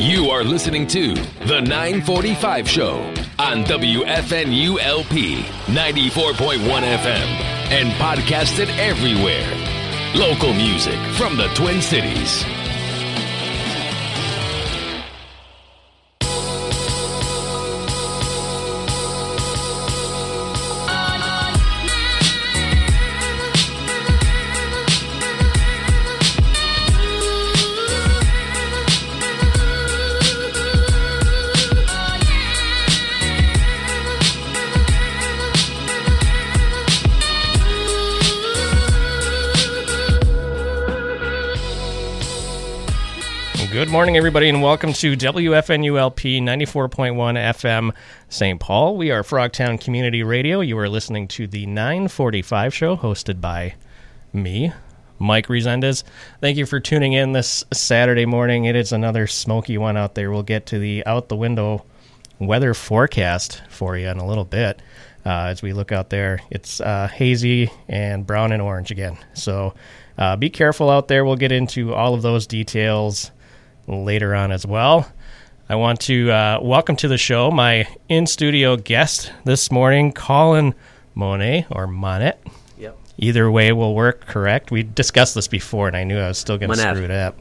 You are listening to The 945 Show on WFNULP 94.1 FM and podcasted everywhere. Local music from the Twin Cities. Good morning, everybody, and welcome to WFNULP 94.1 FM St. Paul. We are Frogtown Community Radio. You are listening to the 945 show hosted by me, Mike Resendez. Thank you for tuning in this Saturday morning. It is another smoky one out there. We'll get to the out the window weather forecast for you in a little bit. Uh, as we look out there, it's uh, hazy and brown and orange again. So uh, be careful out there. We'll get into all of those details later on as well. I want to uh, welcome to the show my in studio guest this morning, Colin Monet or Monet. Yep. Either way will work correct. We discussed this before, and I knew I was still going to screw it up.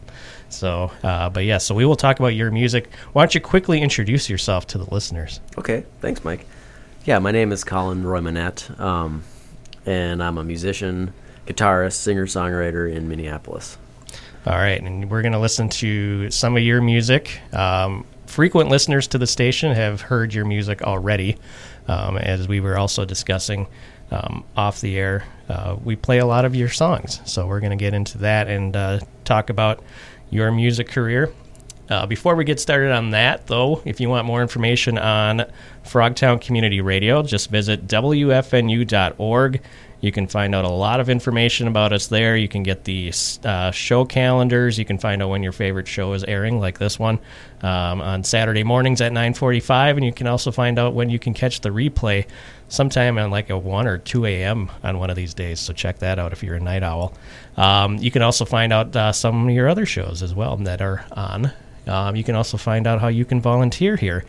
So, uh, but yeah, so we will talk about your music. Why don't you quickly introduce yourself to the listeners? Okay. Thanks, Mike. Yeah, my name is Colin Roy Monette, um, and I'm a musician, guitarist, singer songwriter in Minneapolis. All right, and we're going to listen to some of your music. Um, frequent listeners to the station have heard your music already, um, as we were also discussing um, off the air. Uh, we play a lot of your songs, so we're going to get into that and uh, talk about your music career. Uh, before we get started on that, though, if you want more information on Frogtown Community Radio, just visit WFNU.org. You can find out a lot of information about us there. You can get the uh, show calendars. You can find out when your favorite show is airing, like this one, um, on Saturday mornings at 9:45, and you can also find out when you can catch the replay, sometime on like a 1 or 2 a.m. on one of these days. So check that out if you're a night owl. Um, you can also find out uh, some of your other shows as well that are on. Um, you can also find out how you can volunteer here.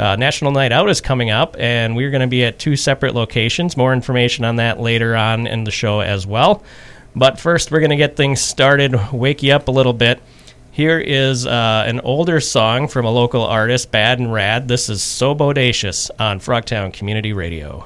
Uh, National Night Out is coming up, and we're going to be at two separate locations. More information on that later on in the show as well. But first, we're going to get things started, wake you up a little bit. Here is uh, an older song from a local artist, Bad and Rad. This is So Bodacious on Frogtown Community Radio.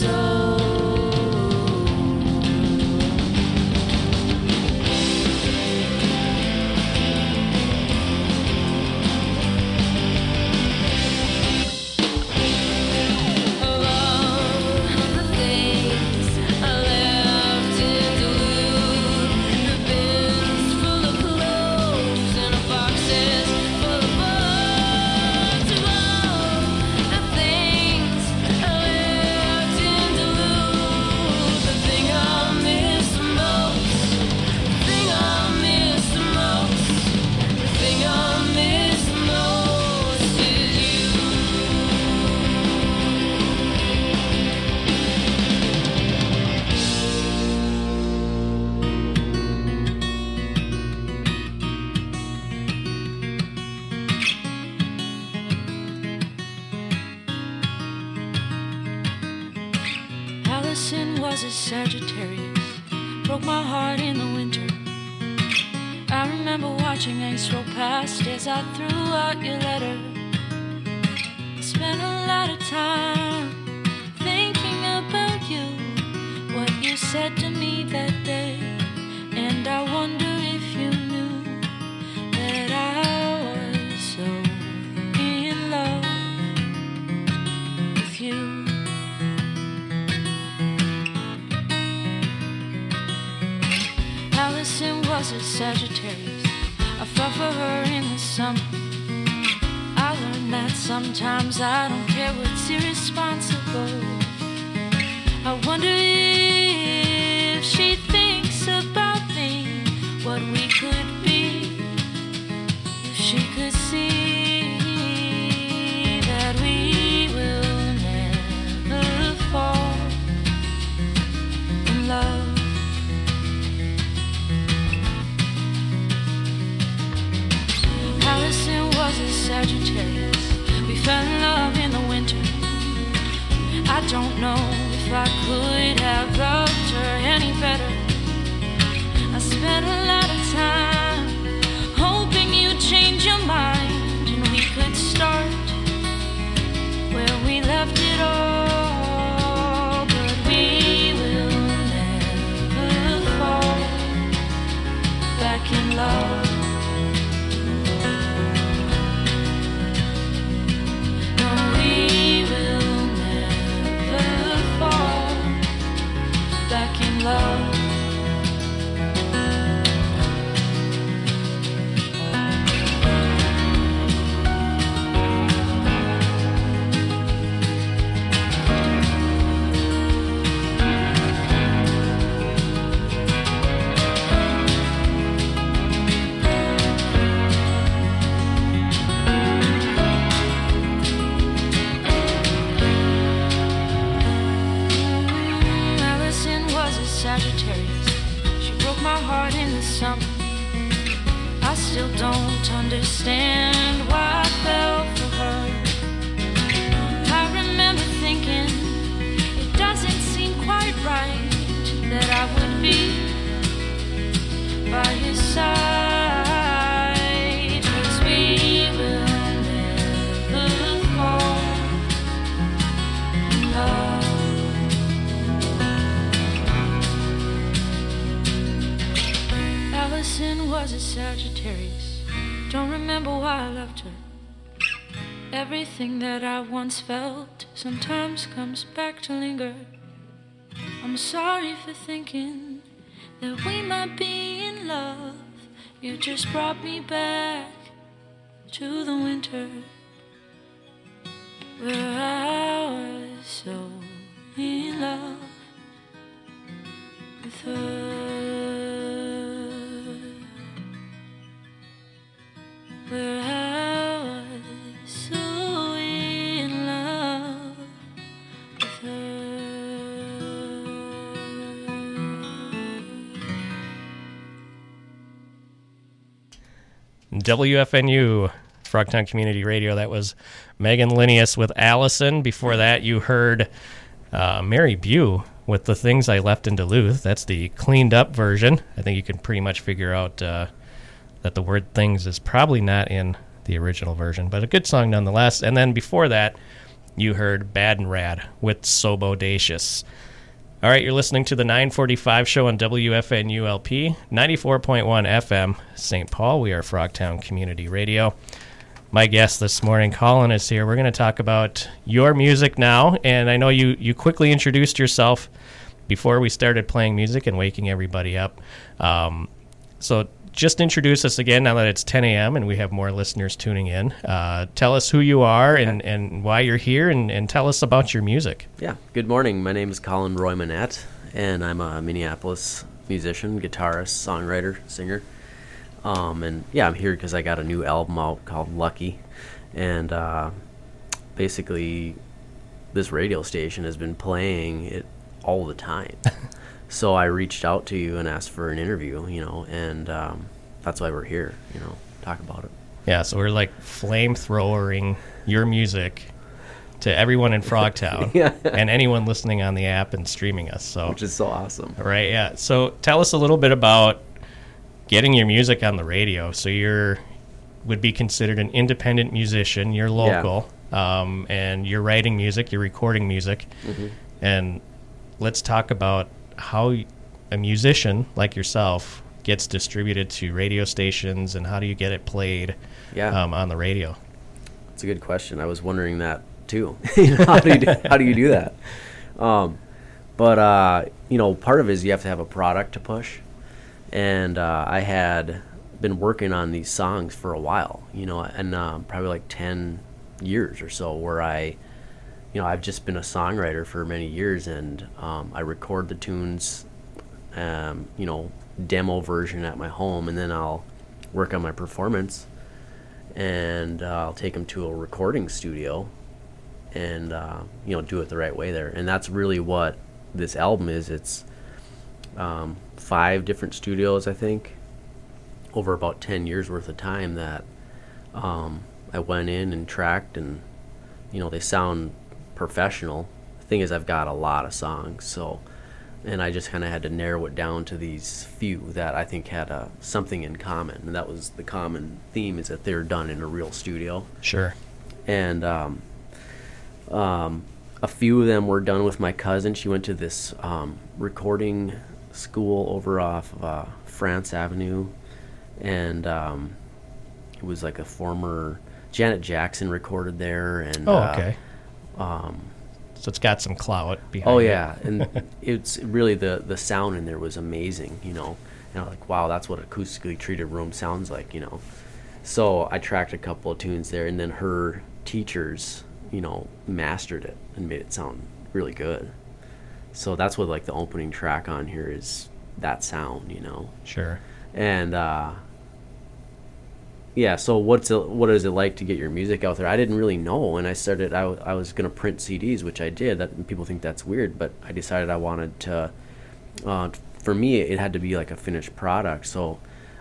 so I love in the winter. I don't know if I could have loved her any better. I spent a lot of time hoping you'd change your mind and we could start where we left it all. Summer. I still don't understand Sagittarius. Don't remember why I loved her. Everything that I once felt sometimes comes back to linger. I'm sorry for thinking that we might be in love. You just brought me back to the winter where I was so in love with her. WFNU, Frogtown Community Radio. That was Megan Linnaeus with Allison. Before that, you heard uh, Mary Bue with The Things I Left in Duluth. That's the cleaned up version. I think you can pretty much figure out uh, that the word things is probably not in the original version, but a good song nonetheless. And then before that, you heard Bad and Rad with Sobodacious. All right, you're listening to the 945 show on WFNULP, 94.1 FM, St. Paul. We are Frogtown Community Radio. My guest this morning, Colin, is here. We're going to talk about your music now. And I know you, you quickly introduced yourself before we started playing music and waking everybody up. Um, so just introduce us again now that it's 10 a.m. and we have more listeners tuning in. Uh, tell us who you are and, and why you're here, and, and tell us about your music. Yeah. Good morning. My name is Colin Roy Monette, and I'm a Minneapolis musician, guitarist, songwriter, singer. Um, and yeah, I'm here because I got a new album out called Lucky, and uh, basically, this radio station has been playing it all the time. so I reached out to you and asked for an interview, you know, and um, that's why we're here, you know, talk about it. Yeah, so we're like flamethrowering your music to everyone in Frogtown Yeah. and anyone listening on the app and streaming us. So Which is so awesome. right, yeah. So tell us a little bit about getting your music on the radio. So you're would be considered an independent musician. You're local, um, and you're writing music. You're recording music, Mm-hmm. and let's talk about how a musician like yourself gets distributed to radio stations and how do you get it played Yeah. um, on the radio. It's a good question. I was wondering that too. You know, how do you do, how do you do that? Um, but uh, you know, part of it is you have to have a product to push, and uh, I had been working on these songs for a while. You know, and uh, probably like ten years or so, where I, you know, I've just been a songwriter for many years, and um, I record the tunes, um, you know, demo version at my home, and then I'll work on my performance and uh, I'll take them to a recording studio and uh, you know do it the right way there. And that's really what this album is. It's um, five different studios, I think, over about ten years worth of time that um, I went in and tracked, and you know they sound professional. The thing is, I've got a lot of songs, so and I just kind of had to narrow it down to these few that I think had uh, something in common, and that was the common theme is that they're done in a real studio, Sure. and um, um, a few of them were done with my cousin. She went to this um, recording school over off of, uh, France Avenue, and um, it was like a former Janet Jackson recorded there, and Oh, uh, okay. Um, So it's got some clout behind Oh it. yeah, and it's really the the sound in there was amazing, you know. And I'm like, wow, that's what acoustically treated room sounds like, you know. So I tracked a couple of tunes there, and then her teachers, you know, mastered it and made it sound really good. So that's what like the opening track on here is that sound, you know Sure. and uh, yeah so what's it, what is it like to get your music out there i didn't really know and i started i, w- I was going to print cds which i did that people think that's weird but i decided i wanted to uh, for me, it had to be like a finished product. So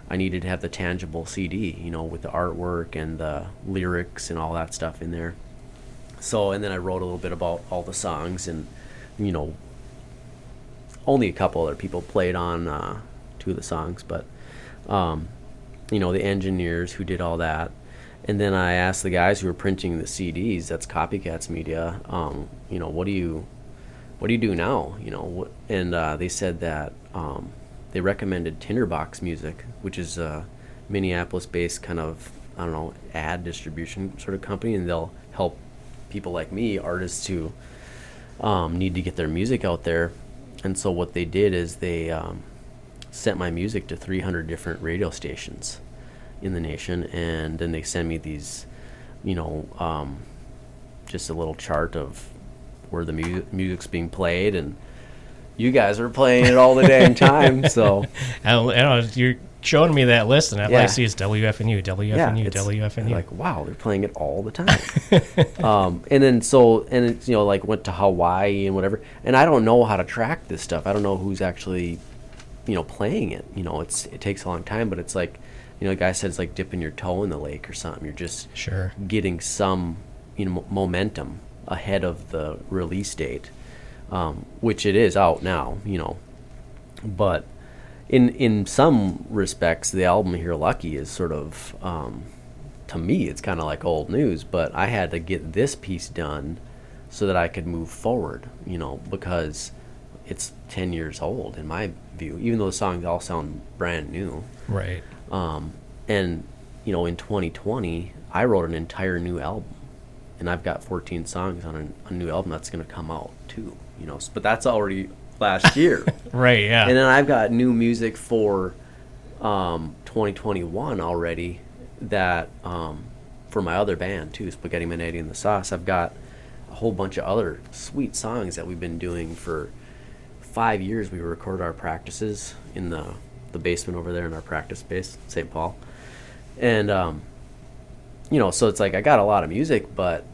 I needed to have the tangible CD, you know, with the artwork and the lyrics and all that stuff in there. So, and then I wrote a little bit about all the songs and, you know, only a couple other people played on uh, two of the songs, but, um, you know, the engineers who did all that. And then I asked the guys who were printing the CDs, that's Copycats Media, um, you know, what do you, what do you do now? You know, what, and uh, they said that um, they recommended Tinderbox Music, which is a Minneapolis-based kind of I don't know ad distribution sort of company, and they'll help people like me, artists who um, need to get their music out there. And so what they did is they um, sent my music to 300 different radio stations in the nation, and then they send me these, you know, um, just a little chart of where the mu- music's being played, and you guys are playing it all the damn time. So I don't, I don't know, you're showing me that list, and all Yeah. I see is WFNU, WFNU, it's WFNU. like wow, they're playing it all the time. um, and then so and it's you know like went to Hawaii and whatever, and I don't know how to track this stuff. I don't know who's actually you know playing it. You know, it's it takes a long time, but it's like you know, the guy said it's like dipping your toe in the lake or something. You're just Sure. getting some you know momentum ahead of the release date, um, which it is out now. You know, but in in some respects, the album "Here Lucky" is sort of um, to me, it's kind of like old news. But I had to get this piece done so that I could move forward. You know, because it's ten years old in my view. Even though the songs all sound brand new, right. um, and you know, in 2020, I wrote an entire new album, and I've got 14 songs on a, a new album that's going to come out too. You know, but that's already last year. Right, yeah. And then I've got new music for um, 2021 already that um, for my other band too, Spaghetti Manetti and the Sauce. I've got a whole bunch of other sweet songs that we've been doing for five years. We record our practices in the the basement over there in our practice space, St. Paul, and um, you know, so it's like I got a lot of music, but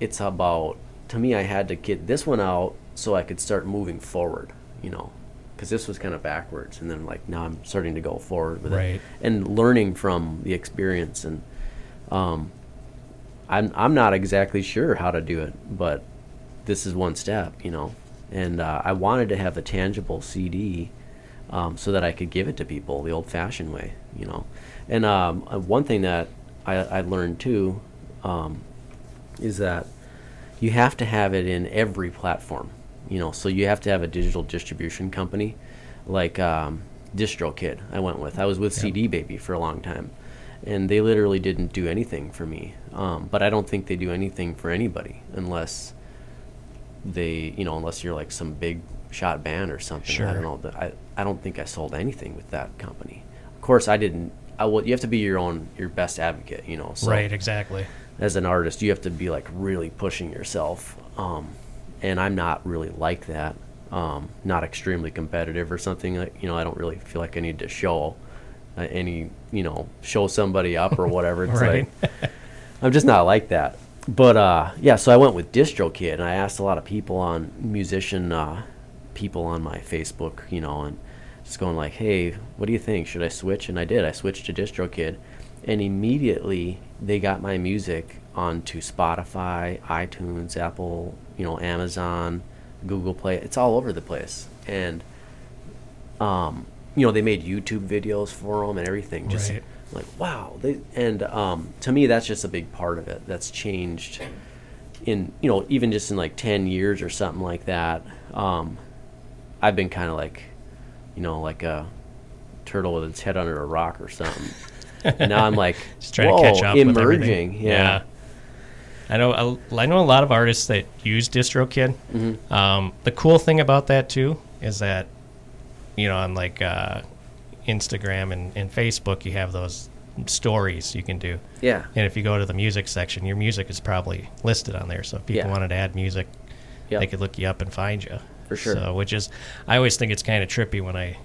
it's about to me. I had to get this one out so I could start moving forward. You know, because this was kind of backwards, and then like now I'm starting to go forward with Right. it and learning from the experience. And um, I'm I'm not exactly sure how to do it, but this is one step. You know, and uh, I wanted to have a tangible CD um, so that I could give it to people the old-fashioned way, you know. And um, uh, one thing that I, I learned too um, is that you have to have it in every platform, you know. So you have to have a digital distribution company, like um, DistroKid. I went with. I was with CD Baby for a long time, and they literally didn't do anything for me. Um, but I don't think they do anything for anybody unless they you know unless you're like some big shot band or something Sure. i don't know I, I don't think i sold anything with that company of course i didn't i will you have to be your own your best advocate you know so right, exactly. as an artist you have to be like really pushing yourself um, and i'm not really like that um, not extremely competitive or something like you know i don't really feel like i need to show uh, any you know show somebody up or whatever it's Right. like I'm just not like that. But uh, yeah, so I went with DistroKid, and I asked a lot of people on musician uh, people on my Facebook, you know, and just going like, "Hey, what do you think? Should I switch?" And I did. I switched to DistroKid, and immediately they got my music onto Spotify, iTunes, Apple, you know, Amazon, Google Play. It's all over the place, and um, you know, they made YouTube videos for them and everything. Just Right. Like wow, they and um, to me, that's just a big part of it. That's changed in you know even just in like ten years or something like that. Um, I've been kind of like, you know, like a turtle with its head under a rock or something. and now I'm like, Just trying to catch up emerging. everything. yeah. I know. I know a lot of artists that use DistroKid. Mm-hmm. Um, the cool thing about that too is that, you know, on like uh, Instagram and, and Facebook, you have those stories you can do. Yeah. And if you go to the music section, your music is probably listed on there. So if people Yeah. wanted to add music, Yep. they could look you up and find you. For sure. So, which is, I always think it's kind of trippy when I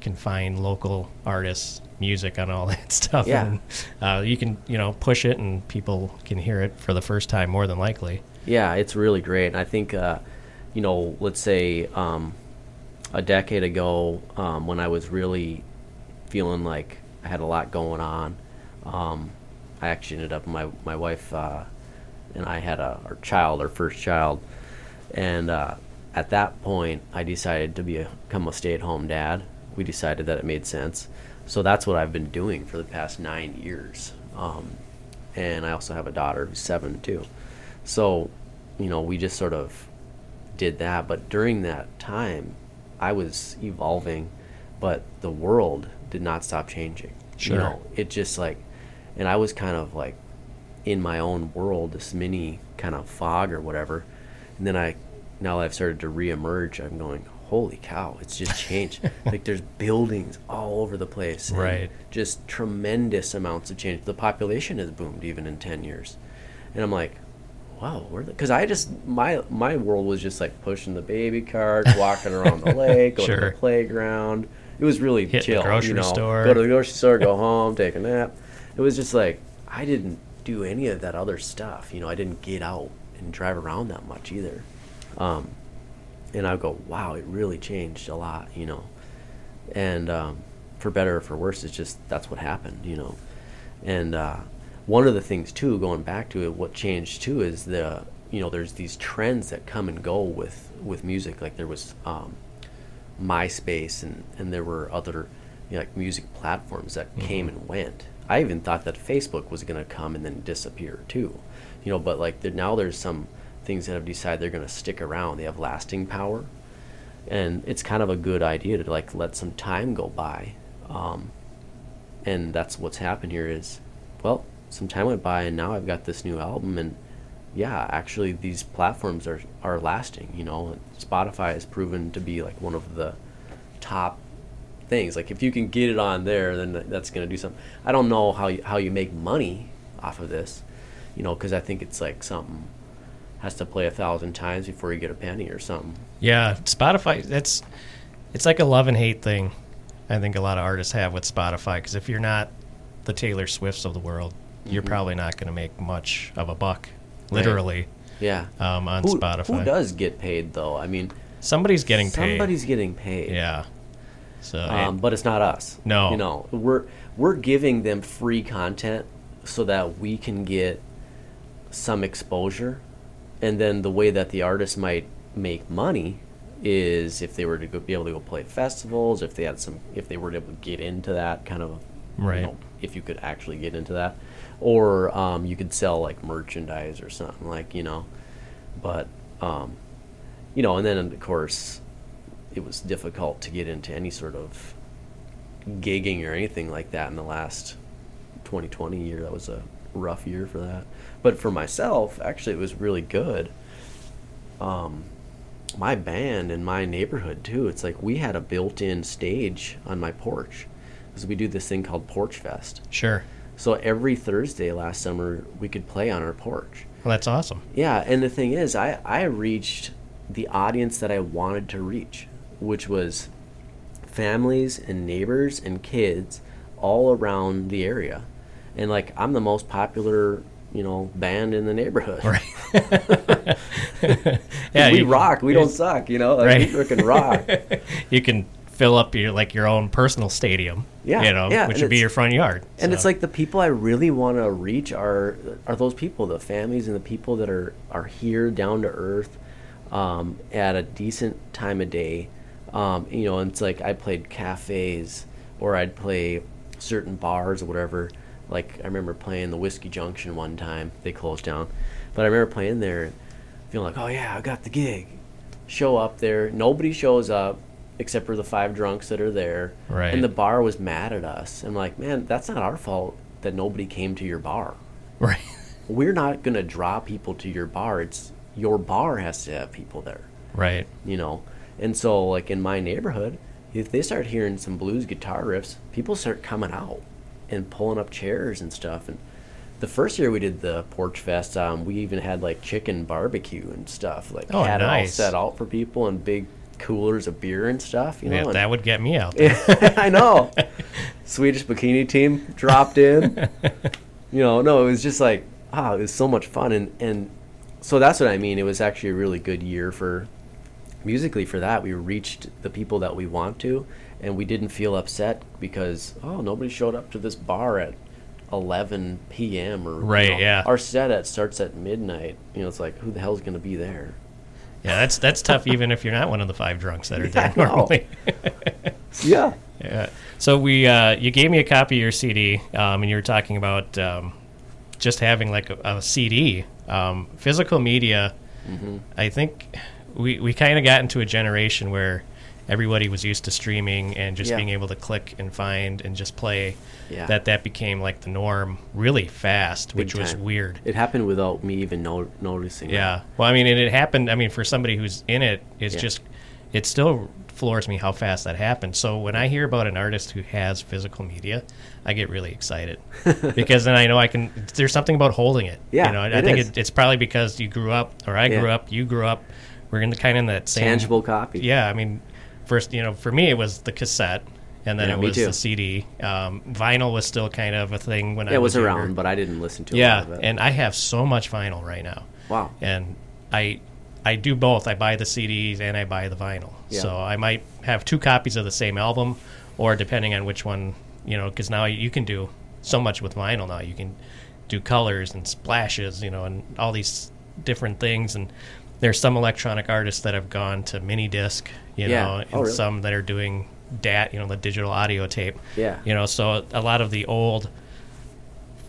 can find local artists' music on all that stuff. Yeah. And, uh, you can, you know, push it and people can hear it for the first time more than likely. Yeah, it's really great. I think, uh, you know, let's say um, a decade ago um, when I was really feeling like I had a lot going on. Um, I actually ended up my my wife uh, and I had a our child, our first child, and uh, at that point I decided to be a, become a stay-at-home dad. We decided that it made sense, so that's what I've been doing for the past nine years. Um, and I also have a daughter who's seven too. So, you know, we just sort of did that. But during that time, I was evolving, but the world did not stop changing. Sure. You know, it just like, and I was kind of like in my own world, this mini kind of fog or whatever. And then I, now that I've started to reemerge, I'm going, holy cow, it's just changed. like there's buildings all over the place. Right. Just tremendous amounts of change. The population has boomed even in 10 years. And I'm like, wow, where because I just my my world was just like pushing the baby carts, walking around the lake, going to the playground. It was really Hit the chill. grocery you know, store. Go to the grocery store, go home, take a nap. It was just like I didn't do any of that other stuff. You know, I didn't get out and drive around that much either. Um, and I go, wow, it really changed a lot. You know, and um, for better or for worse, it's just that's what happened. You know, and uh, one of the things too, going back to it, what changed too is the you know there's these trends that come and go with with music. Like there was um, MySpace and and there were other you know, like music platforms that came and went. I even thought that Facebook was going to come and then disappear too. You know, but like now there's some things that have decided they're going to stick around. They have lasting power, and it's kind of a good idea to like let some time go by. Um, and that's what's happened here is, well, some time went by and now I've got this new album and yeah, actually these platforms are are lasting. You know, Spotify has proven to be like one of the top things. Like if you can get it on there, then that's going to do something. I don't know how you, how you make money off of this, you know, because I think it's like something has to play a thousand times before you get a penny or something. Yeah, Spotify. That's it's like a love and hate thing. I think a lot of artists have with Spotify because if you're not the Taylor Swifts of the world, you're Mm-hmm. probably not going to make much of a buck, literally, Yeah. um, on Who, Spotify. who does get paid though? I mean, Somebody's getting paid. somebody's getting paid. Yeah. So um, it- but it's not us. No. you know, we're we're giving them free content so that we can get some exposure, and then the way that the artist might make money is if they were to go, be able to go play festivals, if they had some, if they were able to get into that kind of, Right. You know, if you could actually get into that, or um, you could sell like merchandise or something like you know, but um, you know, and then of course it was difficult to get into any sort of gigging or anything like that in the last 2020 year. That was a rough year for that. But for myself, actually, it was really good. Um, my band in my neighborhood too. It's like we had a built-in stage on my porch because we do this thing called Porch Fest. sure. So every Thursday last summer, we could play on our porch. Well, that's awesome. Yeah, and the thing is, I, I reached the audience that I wanted to reach, which was families and neighbors and kids all around the area. And like, I'm the most popular, you know, band in the neighborhood. Right. yeah, we rock. We don't suck, you know? Like, Right. We freaking rock. You can fill up your like your own personal stadium. Yeah, You know, yeah, which and would be your front yard. and it's like the people I really want to reach are are those people, the families and the people that are are here down to earth, um, at a decent time of day. Um, you know, and it's like I played cafes or I'd play certain bars or whatever. Like I remember playing the Whiskey Junction one time. They closed down, but I remember playing there feeling like, oh yeah, I got the gig. Show up there, nobody shows up except for the five drunks that are there. Right. And the bar was mad at us. I'm like, man, that's not our fault that nobody came to your bar. right. We're not gonna draw people to your bar. It's your bar has to have people there, Right. you know. And so, like in my neighborhood, if they start hearing some blues guitar riffs, people start coming out and pulling up chairs and stuff. And the first year we did the Porch Fest, um, we even had like chicken barbecue and stuff. Like Oh, had it all set out for people and big coolers of beer and stuff. You know, Yeah, that would get me out. There. I know. Swedish bikini team dropped in. you know, no, it was just like, ah, it was so much fun, and and so that's what I mean. It was actually a really good year for musically for that we reached the people that we want to and we didn't feel upset because oh nobody showed up to this bar at 11 p.m or you Right, know, yeah. our set at starts at midnight you know it's like who the hell's gonna be there Yeah, that's that's tough even if you're not one of the five drunks that are Yeah, there normally. yeah Yeah. So we, uh, you gave me a copy of your CD, um, and you were talking about um, just having like a, a CD, um, physical media. Mm-hmm. I think we we kind of got into a generation where everybody was used to streaming and just Yeah. being able to click and find and just play. Yeah. That that became like the norm really fast, Big which was weird. it happened without me even no- noticing Yeah. Well, I mean, and it happened. I mean, for somebody who's in it, it's Yeah. just, it still floors me how fast that happened. So when I hear about an artist who has physical media, I get really excited because then I know I can. There's something about holding it. Yeah, You know, I it think it, it's probably because you grew up, or I grew up, you grew up. We're in the kind of that same tangible copy Yeah. I mean, first, you know, for me it was the cassette. And then Yeah, it was too. the CD. Um, vinyl was still kind of a thing when I Yeah, it was was younger. around but i didn't listen to a Yeah, lot of it and I have so much vinyl right now. wow And I I do both. I buy the CDs and I buy the vinyl. Yeah. So I might have two copies of the same album, or depending on which one, you know, because now you can do so much with vinyl. Now you can do colors and splashes, you know, and all these different things. And there's some electronic artists that have gone to mini disc, you Yeah. know, Oh, and really? some that are doing DAT, you know, the digital audio tape. Yeah. You know, so a lot of the old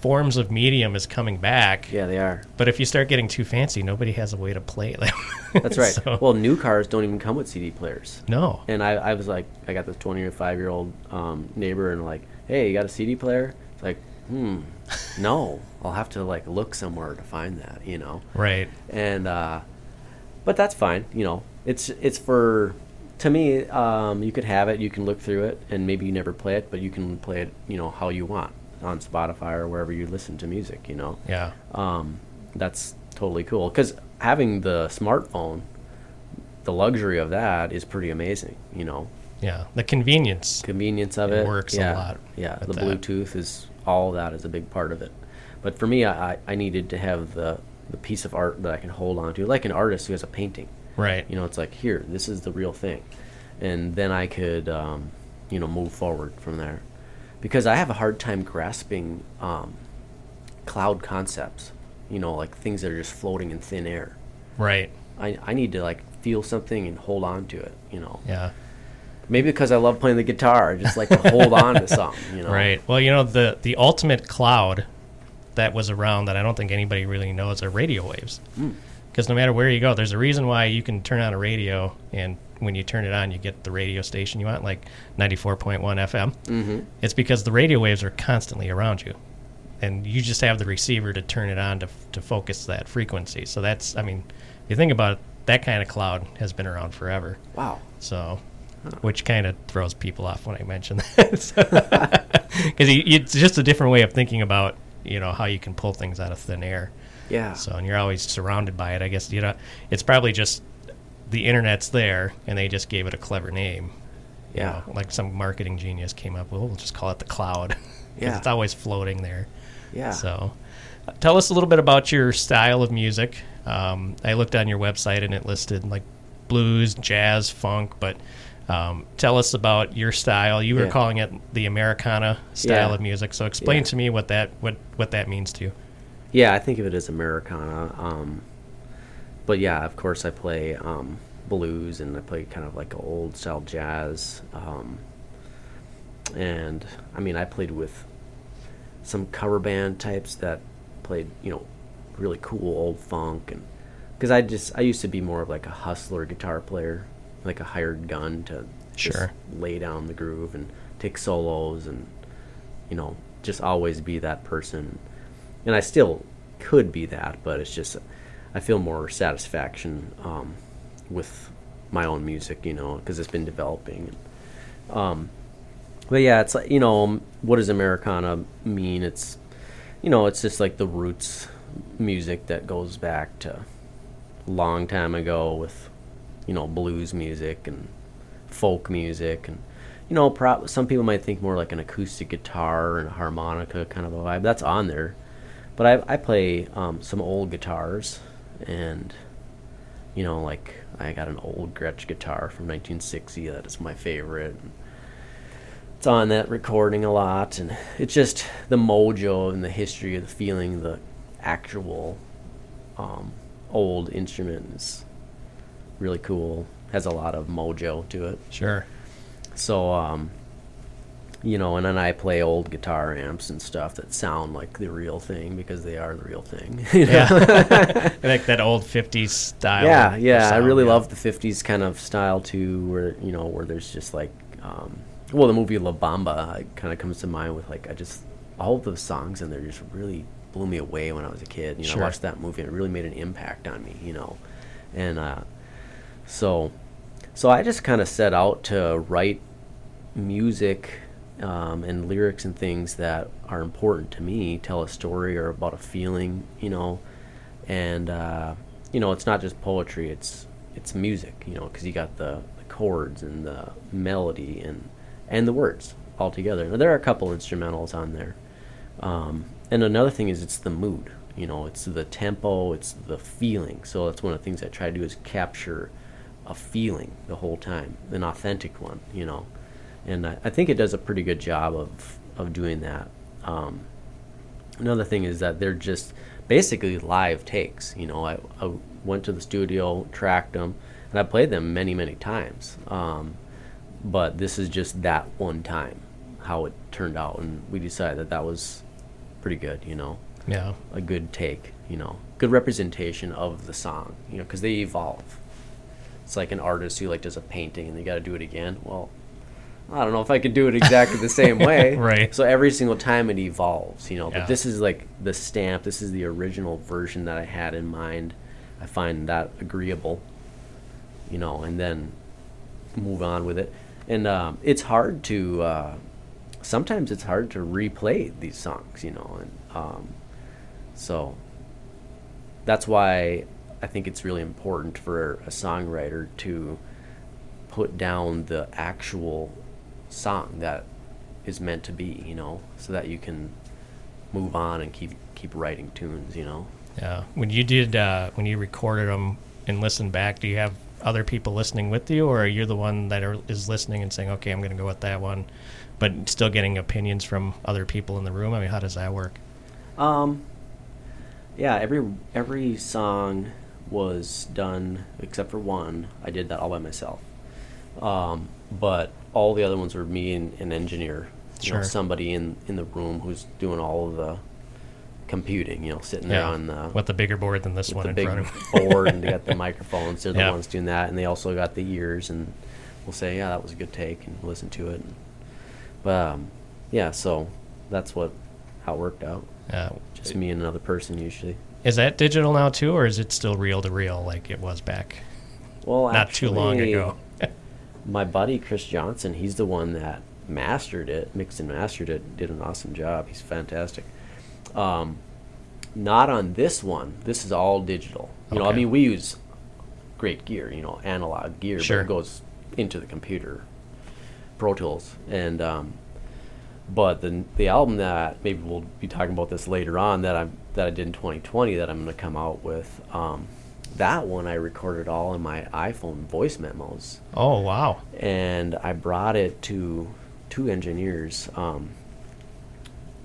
forms of medium is coming back. yeah they are But if you start getting too fancy, nobody has a way to play them. that's right So- well new cars don't even come with cd players no. And I, I was like, I got this 25 year old um, neighbor, and like, hey, you got a CD player? It's like, hmm, no, I'll have to like look somewhere to find that, you know. Right. And uh, but that's fine, you know. It's it's for to me. Um, you could have it, you can look through it, and maybe you never play it, but you can play it, you know, how you want on Spotify or wherever you listen to music, you know Yeah. um, that's totally cool because having the smartphone the luxury of that is pretty amazing you know Yeah. The convenience. convenience of It it works a yeah, lot yeah the that. bluetooth is all that is a big part of it but for me I- I needed to have the the piece of art that i can hold on to like an artist who has a painting Right. you know it's like here this is the real thing and then i could um, you know move forward from there because i have a hard time grasping um, cloud concepts you know like things that are just floating in thin air Right. I, I need to like feel something and hold on to it you know Yeah. maybe because i love playing the guitar i just like to hold on to something you know Right. Well, you know the the ultimate cloud that was around that I don't think anybody really knows are radio waves. Hmm. Because no matter where you go, there's a reason why you can turn on a radio and when you turn it on, you get the radio station you want, like 94.1 FM. Mm-hmm. It's because the radio waves are constantly around you, and you just have the receiver to turn it on to to focus that frequency. So that's, I mean, if you think about it, that kind of cloud has been around forever. wow So, which kind of throws people off when I mention that, because it's just a different way of thinking about you know how you can pull things out of thin air. yeah So, and you're always surrounded by it. I guess you know it's probably just the internet's there, and they just gave it a clever name. you Yeah. know, like some marketing genius came up. Well, we'll just call it the cloud. Yeah. it's always floating there. yeah So, uh, tell us a little bit about your style of music. Um, I looked on your website and it listed like blues, jazz, funk, but um, tell us about your style. You were Yeah. calling it the Americana style Yeah. of music. So, explain Yeah. to me what that what what that means to you. Yeah, I think of it as Americana. Um, but yeah, of course, I play um, blues and I play kind of like old style jazz. Um, and I mean, I played with some cover band types that played, you know, really cool old funk. And because I just, I used to be more of like a hustler guitar player, like a hired gun to just Sure. lay down the groove and take solos and, you know, just always be that person and I still could be that, but it's just I feel more satisfaction um, with my own music, you know, because it's been developing. Um, but yeah, it's like you know, what does Americana mean? It's you know, it's just like the roots music that goes back to a long time ago with you know blues music and folk music and you know, pro- some people might think more like an acoustic guitar and a harmonica kind of a vibe. That's on there, but I, I play um, some old guitars, and you know, like I got an old Gretsch guitar from 1960 that is my favorite. It's on that recording a lot, and it's just the mojo and the history of the feeling, the actual um, old instrument is really cool. Has a lot of mojo to it. Sure. So, um, you know, and then I play old guitar amps and stuff that sound like the real thing because they are the real thing. you know? Yeah. Like that old 50s style. yeah, yeah. I really yeah. love the '50s kind of style too, where you know, where there's just like, um, well, the movie La Bamba kind of comes to mind with like, I just all of the songs in there just really blew me away when I was a kid. You know, Sure. I watched that movie and it really made an impact on me. You know, and uh, so, so I just kind of set out to write music um, and lyrics and things that are important to me tell a story or about a feeling you know? And uh, you know it's not just poetry it's it's music you know because you got the, the chords and the melody and and the words all together. Now, there are a couple instrumentals on there. Um, and another thing is it's the mood you know it's the tempo it's the feeling. So that's one of the things i try to do is capture a feeling the whole time an authentic one you know and I, I think it does a pretty good job of of doing that. Um, another thing is that they're just basically live takes. You know, I, I went to the studio, tracked them, and I played them many many times. Um, but this is just that one time how it turned out, and we decided that that was pretty good. You know, Yeah. a good take. You know, good representation of the song. You know, because they evolve. It's like an artist who like does a painting and they got to do it again. Well, I don't know if I could do it exactly the same way. Right. So every single time it evolves, you know. Yeah. But this is like the stamp. This is the original version that I had in mind. I find that agreeable, you know, and then move on with it. And um, it's hard to. Uh, sometimes it's hard to replay these songs, you know, and um, so that's why I think it's really important for a songwriter to put down the actual song that is meant to be, you know, so that you can move on and keep keep writing tunes, you know. Yeah. When you did, uh, when you recorded them and listened back, do you have other people listening with you, or are you the one that are, is listening and saying, "Okay, I'm going to go with that one," but still getting opinions from other people in the room? I mean, how does that work? Um, yeah, every every song was done except for one. I did that all by myself. Um, but all the other ones were me and an engineer. You know, somebody in in the room who's doing all of the computing. You know, sitting there on the with the bigger board than this one the in big front of board and they got the microphones. They're the Yeah. ones doing that, and they also got the ears, and we'll say, yeah, that was a good take, and listen to it. But um, yeah, so that's what how it worked out. Uh, Just me and another person usually. Is that digital now too, or is it still reel to reel like it was back Well, not too long ago? my buddy Chris Johnson, he's the one that mastered it, mixed and mastered it, did an awesome job. He's fantastic. Um, not on this one. This is all digital. You know, I mean, we use great gear, you know, analog gear, Sure. but it goes into the computer, Pro Tools, and um, but the the album that maybe we'll be talking about this later on that I that I did in 2020 that I'm going to come out with. Um, that one I recorded all in my iPhone voice memos oh wow, and I brought it to two engineers, um,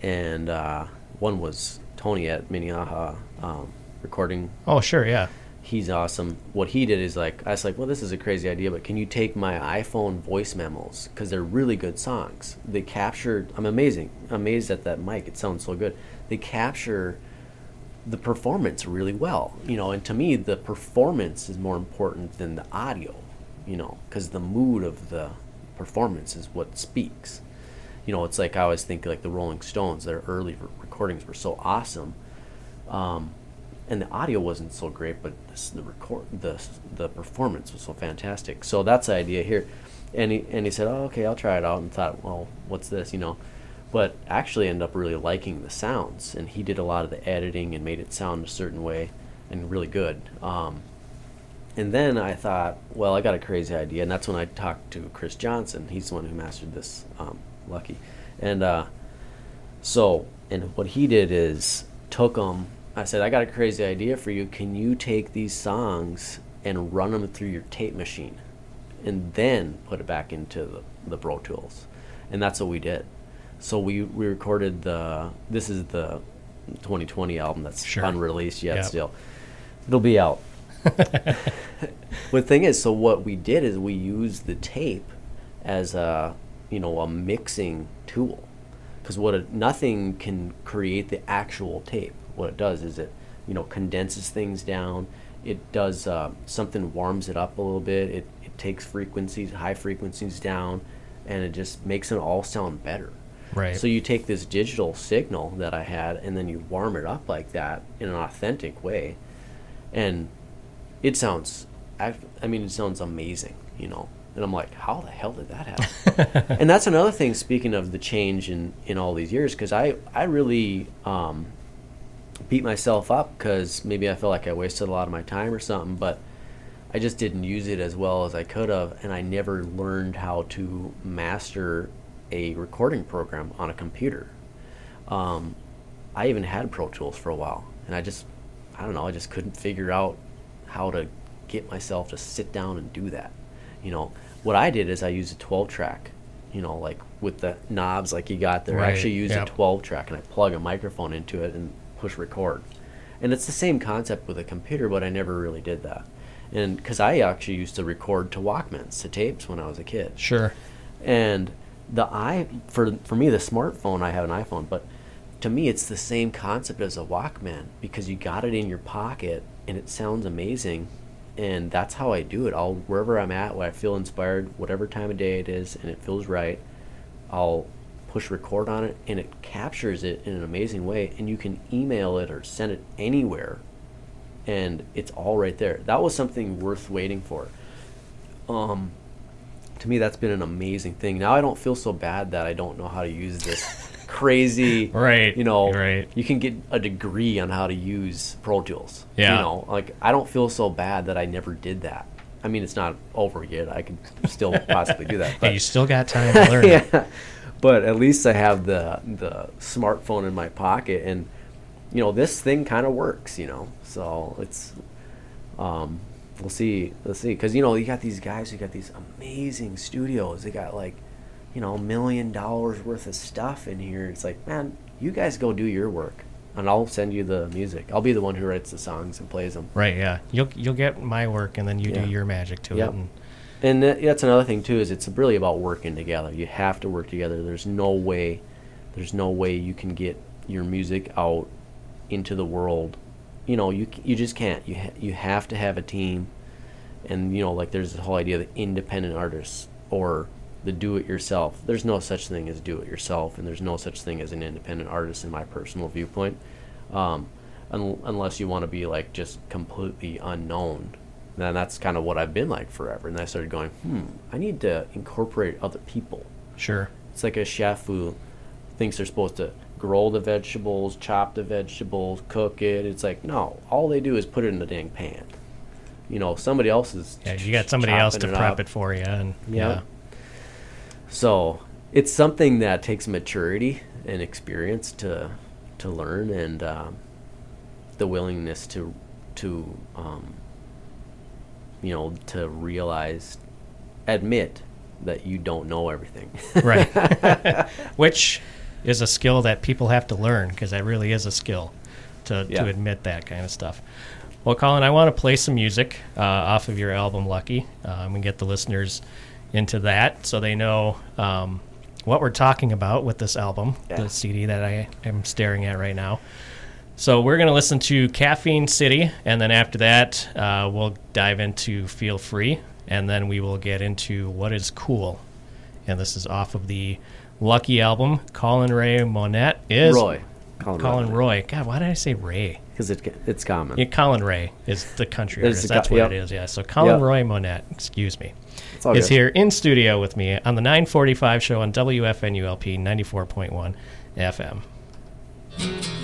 and uh, one was Tony at Minnehaha um, Recording. oh sure, yeah, He's awesome. What he did is like I was like, well, this is a crazy idea, but can you take my iPhone voice memos because they're really good songs. They captured. I'm amazing. amazed at that mic. It sounds so good. They capture the performance really well, you know. And to me, the performance is more important than the audio, you know, because the mood of the performance is what speaks. You know, it's like I always think like the Rolling Stones. Their early re- recordings were so awesome, um, and the audio wasn't so great, but this, the record, the the performance was so fantastic. So that's the idea here. And he and he said, "Oh, okay, I'll try it out." And thought, "Well, what's this?" You know, but actually ended up really liking the sounds. And he did a lot of the editing and made it sound a certain way, and really good. Um, and then I thought, well, I got a crazy idea, and that's when I talked to Chris Johnson. He's the one who mastered this, um, Lucky, and uh, so and what he did is took them. I said, I got a crazy idea for you. Can you take these songs and run them through your tape machine, and then put it back into the, the Pro Tools, and that's what we did. So we we recorded the this is the 2020 album that's Sure. unreleased yet Yep. still. It'll be out. but the thing is, so what we did is we used the tape as a you know a mixing tool because what it, nothing can create the actual tape. What it does is it you know condenses things down. It does uh, something warms it up a little bit. It it takes frequencies, high frequencies down, and it just makes it all sound better. Right. So you take this digital signal that I had, and then you warm it up like that in an authentic way, and it sounds. I, I mean, it sounds amazing, you know. And I'm like, how the hell did that happen? and that's another thing. Speaking of the change in in all these years, because I I really um, beat myself up because maybe I felt like I wasted a lot of my time or something, but I just didn't use it as well as I could have, and I never learned how to master a recording program on a computer. Um, I even had Pro Tools for a while, and I just, I don't know, I just couldn't figure out how to get myself to sit down and do that. You know, what I did is I used a 12 track, you know, like with the knobs like you got there. I actually used yep. a 12 track and I plug a microphone into it and push record. And it's the same concept with a computer, but I never really did that. And because I actually used to record to Walkmans, to tapes when I was a kid Sure. and the i for for me the smartphone i have an iphone but to me it's the same concept as a walkman because you got it in your pocket and it sounds amazing and that's how i do it. I'll wherever i'm at where i feel inspired whatever time of day it is and it feels right i'll push record on it and it captures it in an amazing way and you can email it or send it anywhere and it's all right there. That was something worth waiting for. Um to me that's been an amazing thing. Now i don't feel so bad that i don't know how to use this crazy Right, you know right. you can get a degree on how to use pro tools Yeah. you know? Like i don't feel so bad that i never did that. I mean it's not over yet. I could still possibly do that Hey, but you still got time to learn yeah. But at least i have the the smartphone in my pocket and you know this thing kind of works you know? So it's um we'll see let's see because you know you got these guys who got these amazing studios they got like you know a million dollars worth of stuff in here it's like man you guys go do your work and i'll send you the music i'll be the one who writes the songs and plays them Right. Yeah. You'll you'll get my work, and then you Yeah. do your magic to Yep. it. And, and that, that's another thing too is it's really about working together you have to work together there's no way there's no way you can get your music out into the world you know you you just can't you ha- you have to have a team. And you know like there's the whole idea of the independent artists or the do it yourself there's no such thing as do it yourself and there's no such thing as an independent artist in my personal viewpoint. Um, un- unless you want to be like just completely unknown. Then that's kind of what I've been like forever and I started going hmm I need to incorporate other people. Sure. it's like a chef who thinks they're supposed to grow the vegetables, chop the vegetables, cook it. It's like no, all they do is put it in the dang pan. You know, somebody else is. Yeah. You got somebody else to chopping prep up. it for you, and Yeah. yeah. So it's something that takes maturity and experience to to learn, and um, the willingness to to um, you know to realize, admit that you don't know everything. right. Which is a skill that people have to learn because that really is a skill to, Yeah. to admit that kind of stuff. Well, Colin, I want to play some music uh, off of your album, Lucky, um, and get the listeners into that so they know um, what we're talking about with this album, Yeah. the CD that I am staring at right now. So we're going to listen to Caffeine City, and then after that, uh, we'll dive into Feel Free, and then we will get into What is Cool. And this is off of the Lucky album. Colin Ray Monette is Roy, Colin, Colin Roy. God, why did I say Ray? because it, it's common. Yeah, Collin Raye is the country artist. That's co- what yep. it is. Yeah. So Colin Yep. Roy Monette, excuse me, is good. here in studio with me on the 945 show on WFNULP 94.1 FM.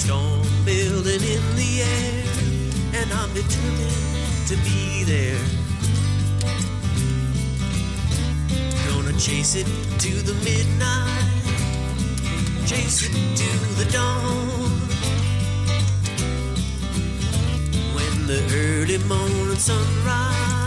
storm building in the air, and I'm determined to be there. Gonna chase it to the midnight, chase it to the dawn. When the early morning sunrise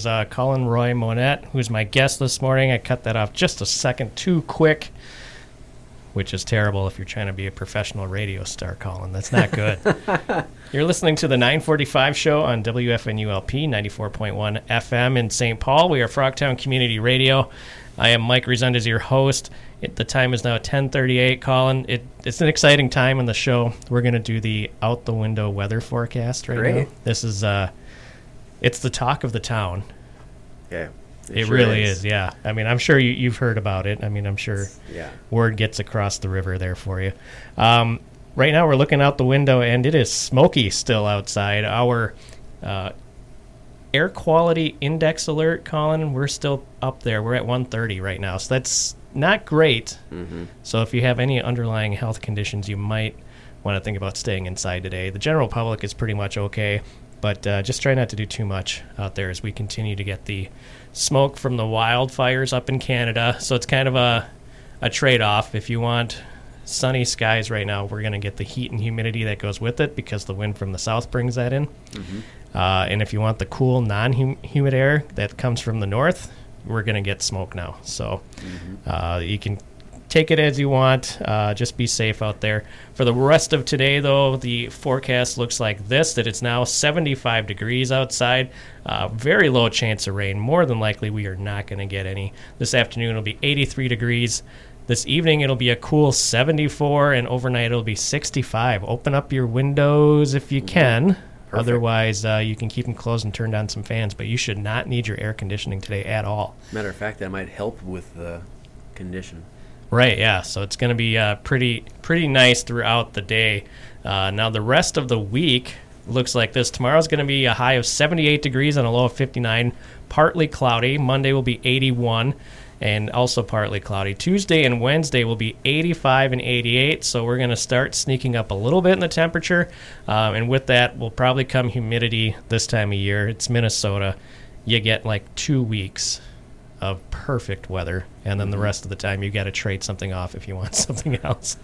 was uh, Colin Roy Monette, who's my guest this morning. I cut that off just a second too quick, which is terrible if you're trying to be a professional radio star, Colin. That's not good. you're listening to the 945 show on WFNULP 94.1 FM in St. Paul. We are Frogtown Community Radio. I am Mike Resendez, your host. It, the time is now 10:38. Colin, it, it's an exciting time in the show. We're going to do the out the window weather forecast right Great. now. This is uh, it's the talk of the town. Yeah. It, sure really is. yeah. I mean, I'm sure you, you've heard about it. I mean, I'm sure Yeah. word gets across the river there for you. Um, right now, we're looking out the window, and it is smoky still outside. Our uh, air quality index alert, Colin, we're still up there. We're at 130 right now, so that's not great. So if you have any underlying health conditions, you might want to think about staying inside today. The general public is pretty much okay, but uh, just try not to do too much out there as we continue to get the smoke from the wildfires up in Canada. So it's kind of a a trade off. If you want sunny skies right now, we're going to get the heat and humidity that goes with it because the wind from the south brings that in. Uh, and if you want the cool, non humid air that comes from the north, we're going to get smoke now. So uh, you can take it as you want. Uh, just be safe out there. For the rest of today, though, the forecast looks like this that it's now 75 degrees outside. Uh, very low chance of rain. More than likely, we are not going to get any. This afternoon, it'll be 83 degrees. This evening, it'll be a cool 74, and overnight, it'll be 65. Open up your windows if you can. Otherwise, uh, you can keep them closed and turn down some fans, but you should not need your air conditioning today at all. Matter of fact, that might help with the condition. Right, yeah. So it's going to be uh, pretty pretty nice throughout the day. Uh, now the rest of the week looks like this. Tomorrow's going to be a high of 78 degrees and a low of 59. Partly cloudy. Monday will be 81 and also partly cloudy. Tuesday and Wednesday will be 85 and 88. So we're going to start sneaking up a little bit in the temperature, um, and with that will probably come humidity this time of year. It's Minnesota. You get like two weeks of perfect weather, and then the rest of the time you got to trade something off if you want something else.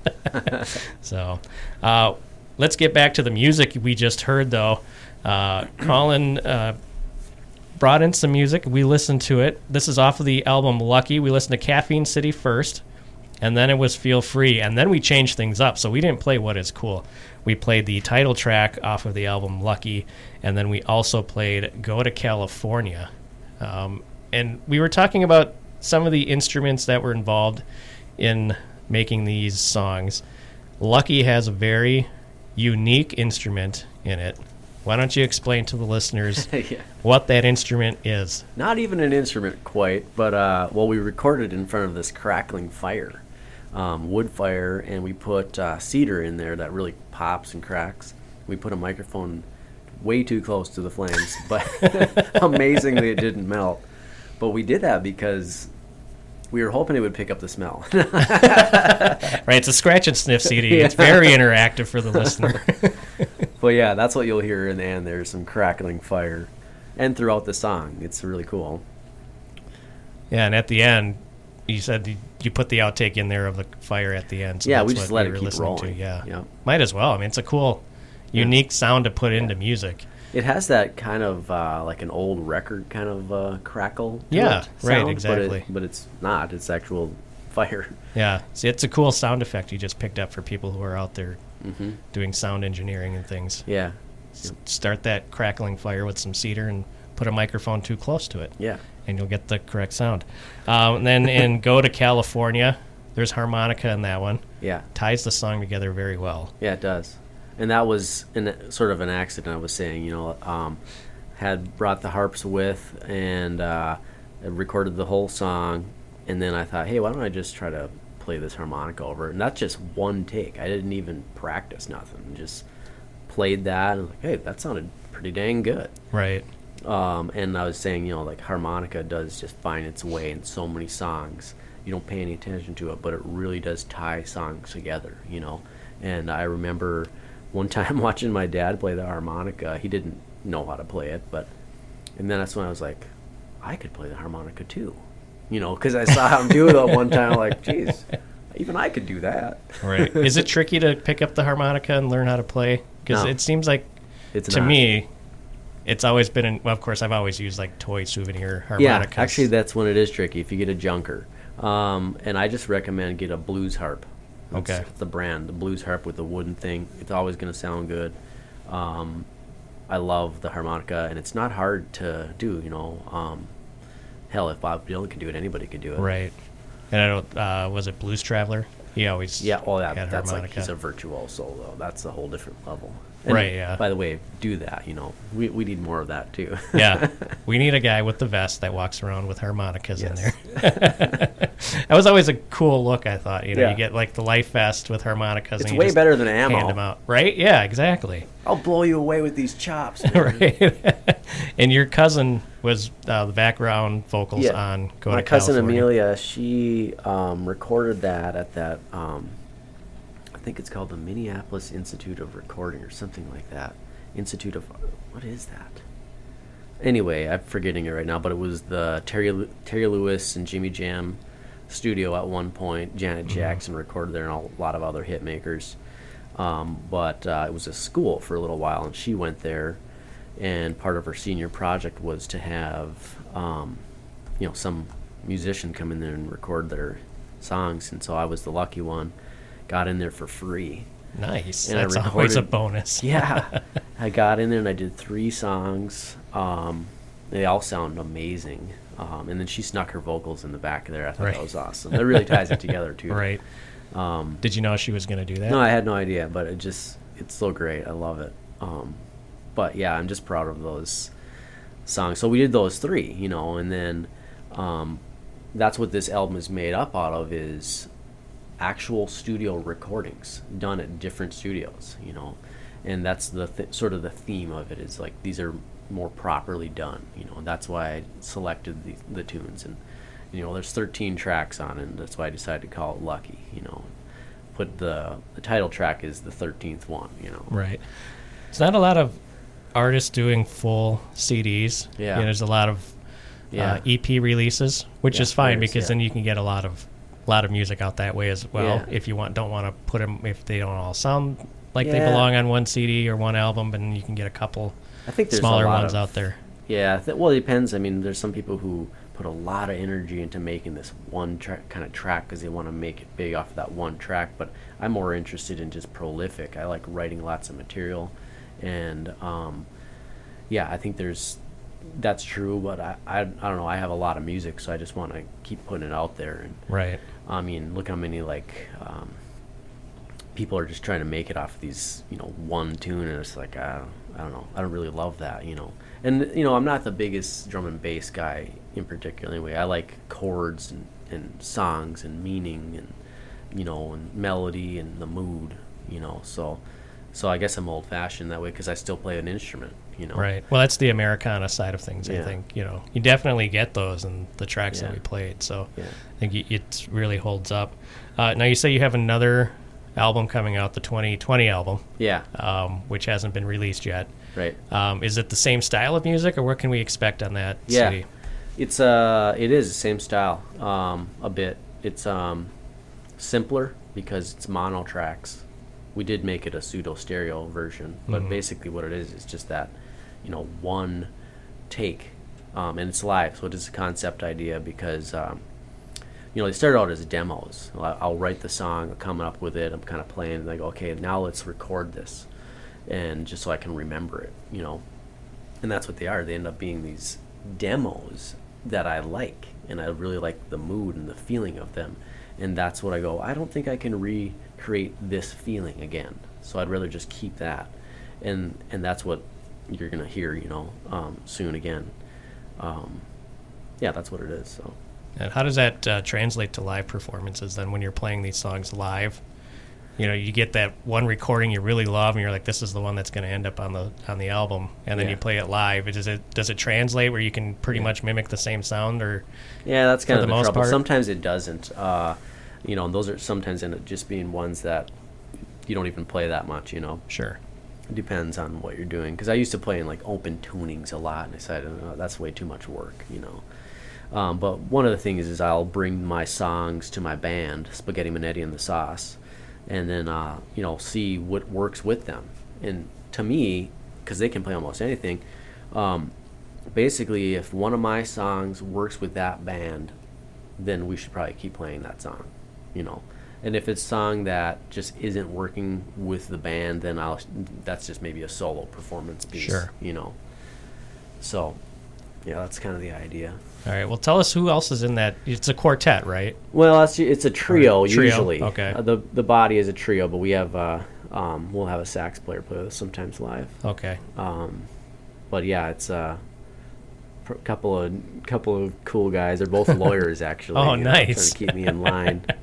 so, uh, let's get back to the music we just heard, though. Uh, Colin uh, brought in some music. We listened to it. This is off of the album Lucky. We listened to Caffeine City first, and then it was Feel Free, and then we changed things up. So we didn't play What Is Cool. We played the title track off of the album Lucky, and then we also played Go to California. Um, and we were talking about some of the instruments that were involved in making these songs. Lucky has a very unique instrument in it. Why don't you explain to the listeners yeah. what that instrument is? Not even an instrument quite, but uh, well, we recorded in front of this crackling fire, um, wood fire, and we put uh, cedar in there that really pops and cracks. We put a microphone way too close to the flames, but amazingly it didn't melt. But we did that because we were hoping it would pick up the smell. Right, it's a scratch and sniff CD. It's very interactive for the listener. but yeah, that's what you'll hear in the end. There's some crackling fire, and throughout the song, it's really cool. yeah, and at the end, you said you- put the outtake in there of the fire at the end. So Yeah, that's we just what let it keep listening rolling. To. Yeah. Yeah. might as well. I mean, it's a cool, unique sound to put into music. It has that kind of uh, like an old record kind of uh, crackle. Yeah, it, right, exactly. But, it, but it's not. It's actual fire. Yeah, see, it's a cool sound effect you just picked up for people who are out there Mm-hmm. doing sound engineering and things. Yeah, S- Start that crackling fire with some cedar and put a microphone too close to it. yeah. and you'll get the correct sound. Um, and then in Go to California, there's harmonica in that one. Yeah, Ties the song together very well. yeah, it does. And that was an, sort of an accident. I was saying, you know, um, had brought the harps with and uh, recorded the whole song, and then I thought, hey, why don't I just try to play this harmonica over? And that's just one take. I didn't even practice nothing. Just played that, and like, hey, that sounded pretty dang good. Right. Um, and I was saying, you know, like harmonica does just find its way in so many songs. You don't pay any attention to it, but it really does tie songs together, you know. And I remember one time watching my dad play the harmonica, he didn't know how to play it, but and then that's when I was like, I could play the harmonica too, you know, because I saw him do it one time. Like, geez, even I could do that. Right. Is it tricky to pick up the harmonica and learn how to play? Because No. it seems like It's to not. me, it's always been. In, well, of course, I've always used like toy souvenir Yeah, actually, that's when it is tricky. If you get a junker, um, and I just recommend get a blues harp. That's Okay. the brand, the blues harp with the wooden thing. It's always going to sound good. Um, I love the harmonica, and it's not hard to do. You know, um, hell, if Bob Dylan can do it, anybody could do it. right. And I don't. Uh, was it Blues Traveler? He always. Yeah. Well, yeah, had that's like he's a virtuoso, though. That's a whole different level. And Right, yeah. By the way, do that. You know, we we need more of that too. yeah, we need a guy with the vest that walks around with harmonicas in there. that was always a cool look. I thought. You know, Yeah. you get like the life vest with harmonicas. It's and way better than ammo. Hand them out, right? Yeah, exactly. I'll blow you away with these chops. right. and your cousin was uh, the background vocals on Go My cousin California. Amelia, she um, recorded that at that. Um, I think it's called the Minneapolis Institute of Recording or something like that. Institute of what is that? Anyway, I'm forgetting it right now, but it was the Terry Terry Lewis and Jimmy Jam studio at one point. Janet Jackson recorded there, and a lot of other hit makers. Um, but uh, it was a school for a little while, and she went there. And part of her senior project was to have, um, you know, some musician come in there and record their songs. And so I was the lucky one, got in there for free. Nice. And I That's always a bonus. Yeah, I got in there and I did three songs. Um, they all sound amazing. Um, and then she snuck her vocals in the back of there. I thought Right. that was awesome. That really ties it together too. Right. Um, Did you know she was going to do that? no, I had no idea, but it just it's so great. I love it. Um, but yeah, I'm just proud of those songs. So we did those three, you know, and then um, that's what this album is made up out of is actual studio recordings done at different studios, you know, and that's the th- sort of the theme of it is like these are more properly done, you know, that's why I selected the the tunes and you know there's 13 tracks on it, and that's why I decided to call it Lucky, you know. Put the the title track is the 13th one, you know. Right. It's not a lot of artists doing full CDs. Yeah. You know, there's a lot of Yeah. uh, EP releases, which Yeah, is fine because yeah. then you can get a lot of lot of music out that way as well. Yeah. If you want, don't want to put them if they don't all sound like they belong on one CD or one album, and you can get a couple I think there's smaller a lot ones of, out there. Yeah, th- well, it depends. I mean, there's some people who put a lot of energy into making this one track kind of track because they want to make it big off of that one track. But I'm more interested in just prolific. I like writing lots of material, and um, yeah, I think there's that's true. But I, I I don't know. I have a lot of music, so I just want to keep putting it out there. And Right. I mean, look how many like um, people are just trying to make it off of these, you know, one tune, and it's like don't, I don't know, I don't really love that, you know. And you know, I'm not the biggest drum and bass guy in particular. Anyway, I like chords and, and songs and meaning and you know and melody and the mood, you know. So, so I guess I'm old fashioned that way because I still play an instrument, you know. Right. Well, that's the Americana side of things. I think you know you definitely get those in the tracks that we played. So Yeah. I think it- it really holds up. Uh, now you say you have another album coming out, the 2020 album, Yeah. um, which hasn't been released yet. Right. Um, is it the same style of music, or what can we expect on that Yeah, CD? it's uh, it is the same style, um, a bit. It's um, simpler because it's mono tracks. We did make it a pseudo stereo version, but Mhm. basically what it is is just that, you know, one take, um, and it's live, so it is a concept idea because. Um, you know, they started out as demos. I'll, write the song, I'm coming up with it, I'm kind of playing, and they go, okay, now let's record this, and just so I can remember it, you know, and that's what they are. They end up being these demos that I like, and I really like the mood and the feeling of them, and that's what I go. I don't think I can recreate this feeling again, so I'd rather just keep that, and and that's what you're gonna hear, you know, um, soon again. Um, yeah, that's what it is. So. And how does that uh, translate to live performances then when you're playing these songs live? You know, you get that one recording you really love, and you're like, "This is the one that's going to end up on the on the album," and then Yeah. you play it live. Does it does it translate where you can pretty much mimic the same sound, or Yeah, that's kind of the the, most trouble. part? Sometimes it doesn't. Uh, you know, and those are sometimes end up just being ones that you don't even play that much, you know. Sure. It depends on what you're doing. Because I used to play in like open tunings a lot, and I said oh, that's way too much work, you know. Um, but one of the things is I'll bring my songs to my band, Spaghetti Manetti and the Sauce, and then uh, you know see what works with them. And to me, because they can play almost anything, um, basically if one of my songs works with that band, then we should probably keep playing that song, you know. And if it's a song that just isn't working with the band, then I'll that's just maybe a solo performance piece, Sure. you know. So, yeah, that's kind of the idea. All right. Well, tell us who else is in that. It's a quartet, right? Well, it's, it's a trio, Trio, usually. okay. Uh, the the body is a trio, but we have uh, um, we'll have a sax player play with us sometimes live. Okay. Um, but yeah, it's a pr- couple of couple of cool guys. They're both lawyers, actually. Oh, you know, trying nice. to keep me in line.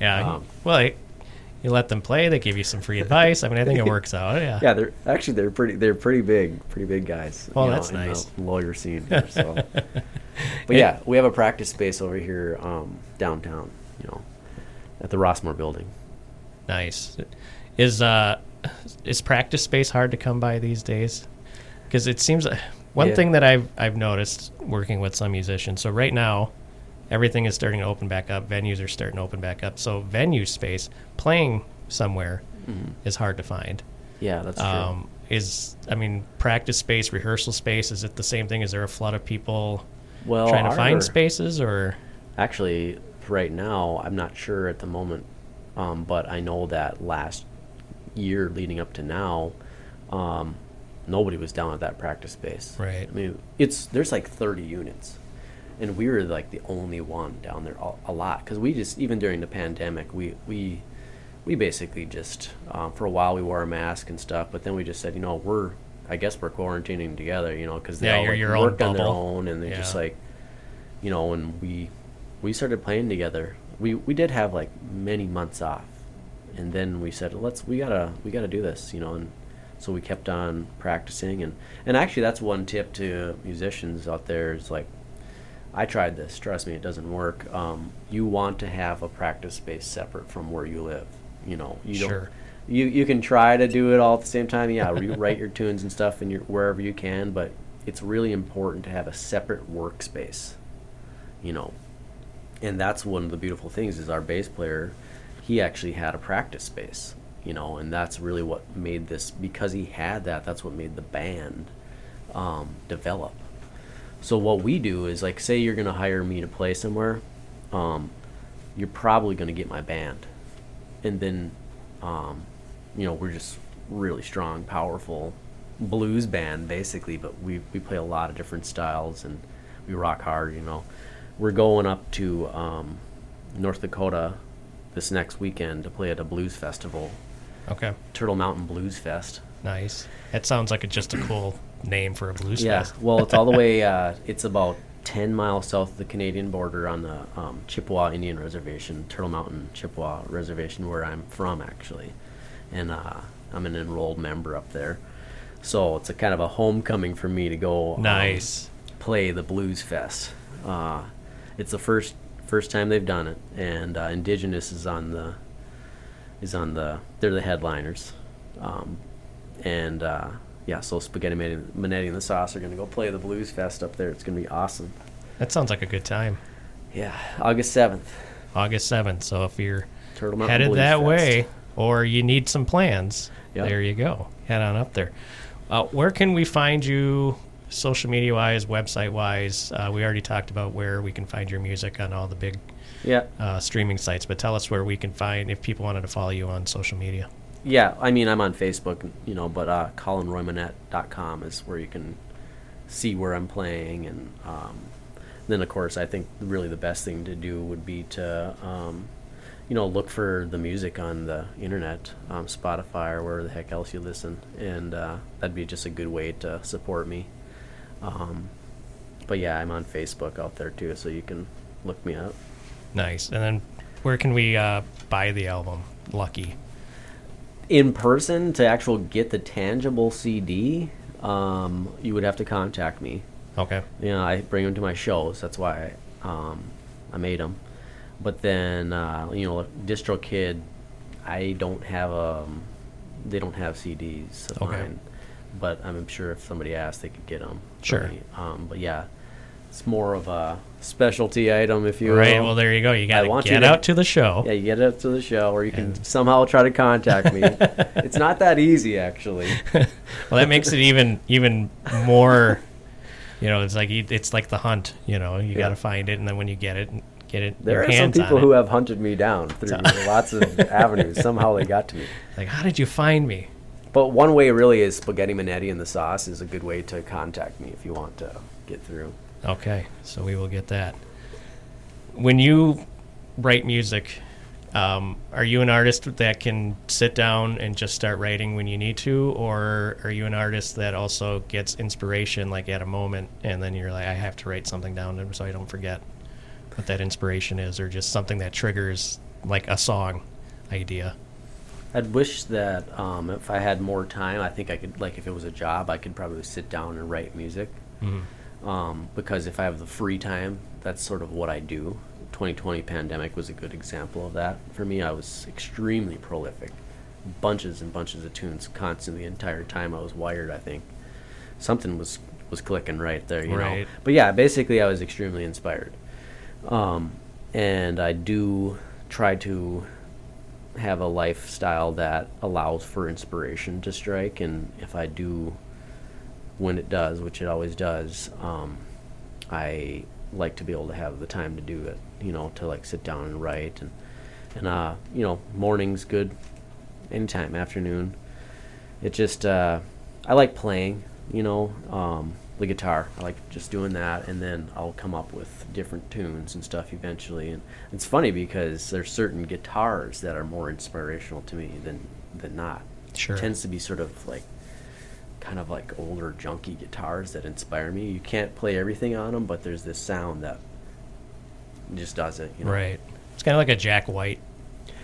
Yeah. Um, well, you- let them play. They give you some free advice. I mean, I think it works out. Yeah. yeah, they're actually they're pretty they're pretty big, pretty big guys. Oh, know, that's the nice. lawyer scene. Here, so, but yeah, we have a practice space over here um, downtown. You know, at the Rossmore Building. Nice. Is uh, is practice space hard to come by these days? Because it seems uh, one Yeah. thing that I've I've noticed working with some musicians. So right now, everything is starting to open back up. Venues are starting to open back up. So venue space, playing somewhere, is hard to find. Yeah, that's true. Um, is I mean, practice space, rehearsal space. Is it the same thing? Is there a flood of people well, trying to our- find spaces, or Actually, right now, I'm not sure at the moment, um, but I know that last year leading up to now, um, nobody was down at that practice space. Right. I mean, it's there's like 30 units, and we were like the only one down there a, a lot because we just even during the pandemic we we we basically just um, for a while we wore a mask and stuff, but then we just said you know we're I guess we're quarantining together, you know, because they Yeah, all like, your own work on their own and they're just like you know, and we we started playing together. We we did have like many months off, and then we said, let's we gotta we gotta do this, you know, and so we kept on practicing and and actually that's one tip to musicians out there is like. I tried this. Trust me, it doesn't work. Um, you want to have a practice space separate from where you live. You know, you Sure. don't. You you can try to do it all at the same time. Yeah, you write your tunes and stuff in your wherever you can, but it's really important to have a separate workspace you know? And that's one of the beautiful things is our bass player he actually had a practice space you know? And that's really what made this because he had that that's what made the band um, develop. So what we do is like say you're to hire me to play somewhere um, you're probably to get my band. And then um, you know we're just really strong powerful blues band basically but we, we play a lot of different styles and we rock hard you know. We're going up to um, north dakota this next weekend to play at a blues festival. Okay, turtle mountain blues fest. Nice. That sounds like a, just a cool name for a blues yeah. fest. well it's all the way uh, it's about 10 miles south of the canadian border on the um, chippewa indian reservation turtle mountain chippewa reservation where i'm from actually and uh, i'm an enrolled member up there. So it's a kind of a homecoming for me to go um, play the blues fest. Uh, it's the first first time they've done it and uh, indigenous is on the is on the they're the headliners. Um, and uh, yeah so spaghetti Manetti and the sauce are going to go play the blues fest up there. It's going to be awesome. That sounds like a good time. yeah august 7th August 7th. So if you're turtle mountain headed Blues that Fest. way or you need some plans, Yep. there you go. Head on up there. Uh, where can we find you social media wise, website wise? Uh, we already talked about where we can find your music on all the big yeah uh, streaming sites, but tell us where we can find if people wanted to follow you on social media. yeah i mean i'm on facebook you know but uh, colinroymonette.com is where you can see where i'm playing and um, then of course i think really the best thing to do would be to um, you know look for the music on the internet um, spotify or wherever the heck else you listen and uh, that'd be just a good way to support me um, but yeah i'm on facebook out there too so you can look me up Nice. And then where can we uh, buy the album? Lucky. in person to actual get the tangible CD, um, you would have to contact me. Okay. You know, I bring them to my shows. That's why I, um, I made them. But then, uh, you know, DistroKid I don't have um, they don't have CDs of Okay. mine, but I'm sure if somebody asked, they could get them. Sure. Um, but yeah, it's more of a specialty item, if you Right. will. Well, there you go. You got to get out to the show. Yeah, you get it to the show, or you can somehow try to contact me. it's not that easy, actually. Well, that makes it even even more. You know, it's like it's like the hunt. You know, you got to find it, and then when you get it, get it. There are some people who have hunted me down through lots of avenues. Somehow they got to me. like, how did you find me? But one way really is spaghetti manetti in the sauce is a good way to contact me if you want to get through. Okay, so we will get that. When you write music, um, are you an artist that can sit down and just start writing when you need to, or are you an artist that also gets inspiration like at a moment, and then you're like, I have to write something down so I don't forget what that inspiration is, or just something that triggers like a song idea? I'd wish that um, if I had more time, I think I could, like, if it was a job, I could probably sit down and write music. Um, because if I have the free time, that's sort of what I do. 2020 pandemic was a good example of that. For me, I was extremely prolific. Bunches and bunches of tunes constantly the entire time I was wired, I think. Something was, was clicking right there, you Right. know. But yeah, basically I was extremely inspired. Um, and I do try to have a lifestyle that allows for inspiration to strike and if i do when it does which it always does um, i like to be able to have the time to do it you know to like sit down and write and and uh you know morning's good anytime afternoon. It just uh i like playing you know um the guitar. I like just doing that and then i'll come up with different tunes and stuff eventually and it's funny because there's certain guitars that are more inspirational to me than than not Sure. tends to be sort of like kind of like older junky guitars that inspire me you can't play everything on them but there's this sound that just does it you know? Right. It's kind of like a Jack White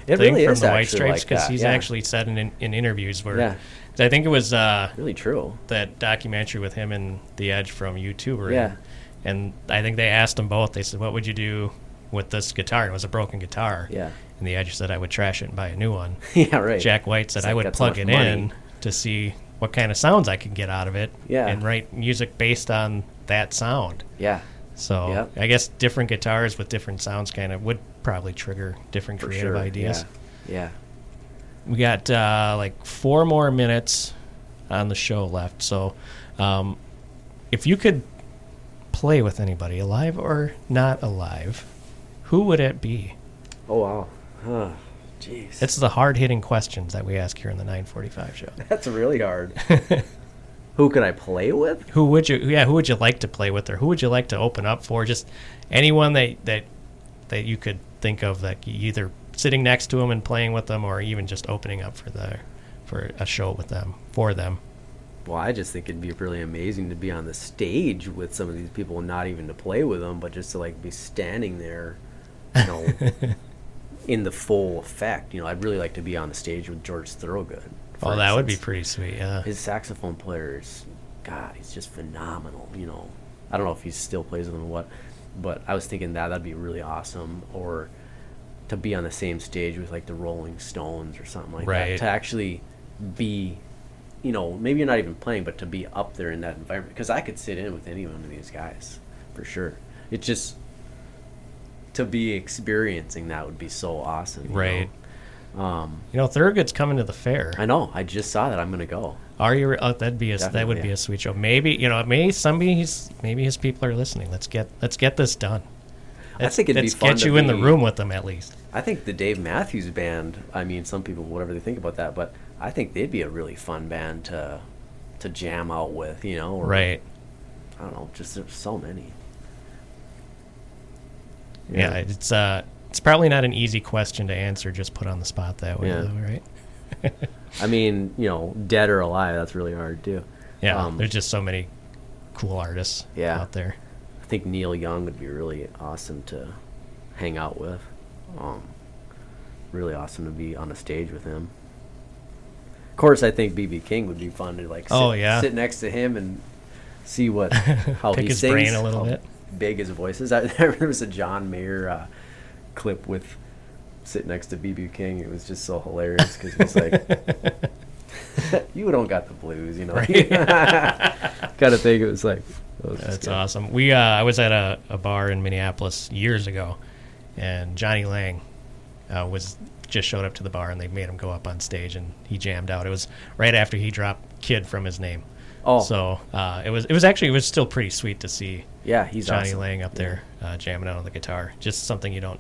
it thing really from the White Stripes because that, he's yeah. actually said in, in interviews where Yeah. I think it was uh, really true that documentary with him and The Edge from YouTuber. Yeah. And I think they asked them both. They said, "What would you do with this guitar?" And it was a broken guitar. yeah And The Edge said, "I would trash it and buy a new one." yeah right Jack White said, It's "I like would so plug much it in to see what kind of sounds I could get out of it, Yeah. and write music based on that sound." yeah So Yep. I guess different guitars with different sounds kind of would probably trigger different for creative sure ideas. yeah yeah We got uh, like four more minutes on the show left. So, um, if you could play with anybody, alive or not alive, who would it be? oh wow huh jeez It's the hard hitting questions that we ask here in the 945 show. That's really hard. Who could I play with? Who would you? Yeah, who would you like to play with, or who would you like to open up for? Just anyone that that that you could think of that either sitting next to them and playing with them, or even just opening up for the for a show with them for them. Well, I just think it'd be really amazing to be on the stage with some of these people, not even to play with them, but just to like be standing there, you know, in the full effect. You know, I'd really like to be on the stage with George Thorogood. Oh, that would be pretty sweet. Yeah. His saxophone player is, God, he's just phenomenal. You know, I don't know if he still plays with them or what, but I was thinking that that'd be really awesome. Or to be on the same stage with like the Rolling Stones or something like Right. that. To actually be, you know, maybe you're not even playing, but to be up there in that environment. Because I could sit in with any one of these guys for sure. It's just to be experiencing that would be so awesome. you Right. know? Um, You know, Thorogood's coming to the fair. I know. I just saw that. I'm gonna go. Are you? re- Oh, that'd be a that would Definitely, be a sweet show. Maybe you know, maybe somebody he's maybe his people are listening. Let's get let's get this done. I think it'd be let's fun get you in the room with them at least. I think the Dave Matthews Band. I mean, some people, whatever they think about that, but I think they'd be a really fun band to to jam out with. You know, or, Right. I don't know. Just there's so many. Yeah. It's uh, it's probably not an easy question to answer. Just put on the spot that way, Yeah. though, right? I mean, you know, dead or alive, that's really hard too. Yeah. Um, there's just so many cool artists Yeah. out there. I think Neil Young would be really awesome to hang out with. Um, really awesome to be on a stage with him. Of course, I think BB King would be fun to like. Sit, Oh, yeah. sit next to him and see what how Pick he his sings, brain a little bit. Big his voice is. I, remember there was a John Mayer uh, clip with sitting next to BB King. It was just so hilarious because he's like, "You don't got the blues, you know." Got to think it was like. it was That's awesome. We uh, I was at a, a bar in Minneapolis years ago, and Jonny Lang uh, was just showed up to the bar, and they made him go up on stage, and he jammed out. It was right after he dropped "Kid" from his name. Oh. so uh, it was it was actually it was still pretty sweet to see Yeah, he's Jonny awesome. Lang up there uh, jamming out on the guitar. Just something you don't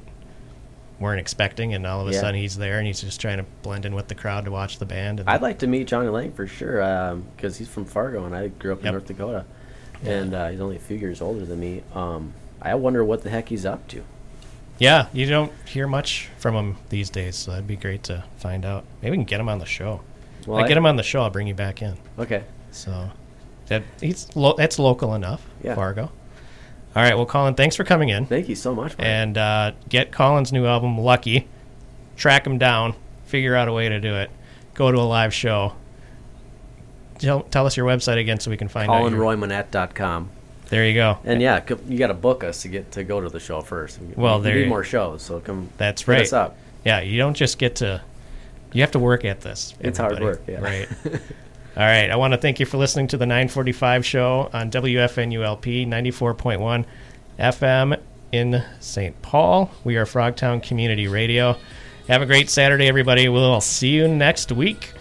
weren't expecting, and all of a Yeah. sudden he's there, and he's just trying to blend in with the crowd to watch the band. And I'd like to meet Jonny Lang for sure because he's from Fargo and I grew up in Yep. North Dakota, and uh, he's only a few years older than me. Um, I wonder what the heck he's up to. Yeah, you don't hear much from him these days, so that'd be great to find out. Maybe we can get him on the show. Well, I I- get him on the show, I'll bring you back in. Okay. So that he's lo- that's local enough, Yeah. Fargo. All right, well, Colin, thanks for coming in, Thank you so much. And uh, get Colin's new album, Lucky. Track him down, figure out a way to do it. Go to a live show. Tell, tell us your website again so we can find Colin out. ColinRoymonette.com. There you go. And yeah, you got to book us to get to go to the show first. We- Well, we there need more shows, so come. That's hit right. us up. Yeah, you don't just get to. You have to work at this. It's hard everybody. work, yeah. Right. All right. I want to thank you for listening to the 945 show on WFNULP 94.1 FM in St. Paul. We are Frogtown Community Radio. Have a great Saturday, everybody. We'll see you next week.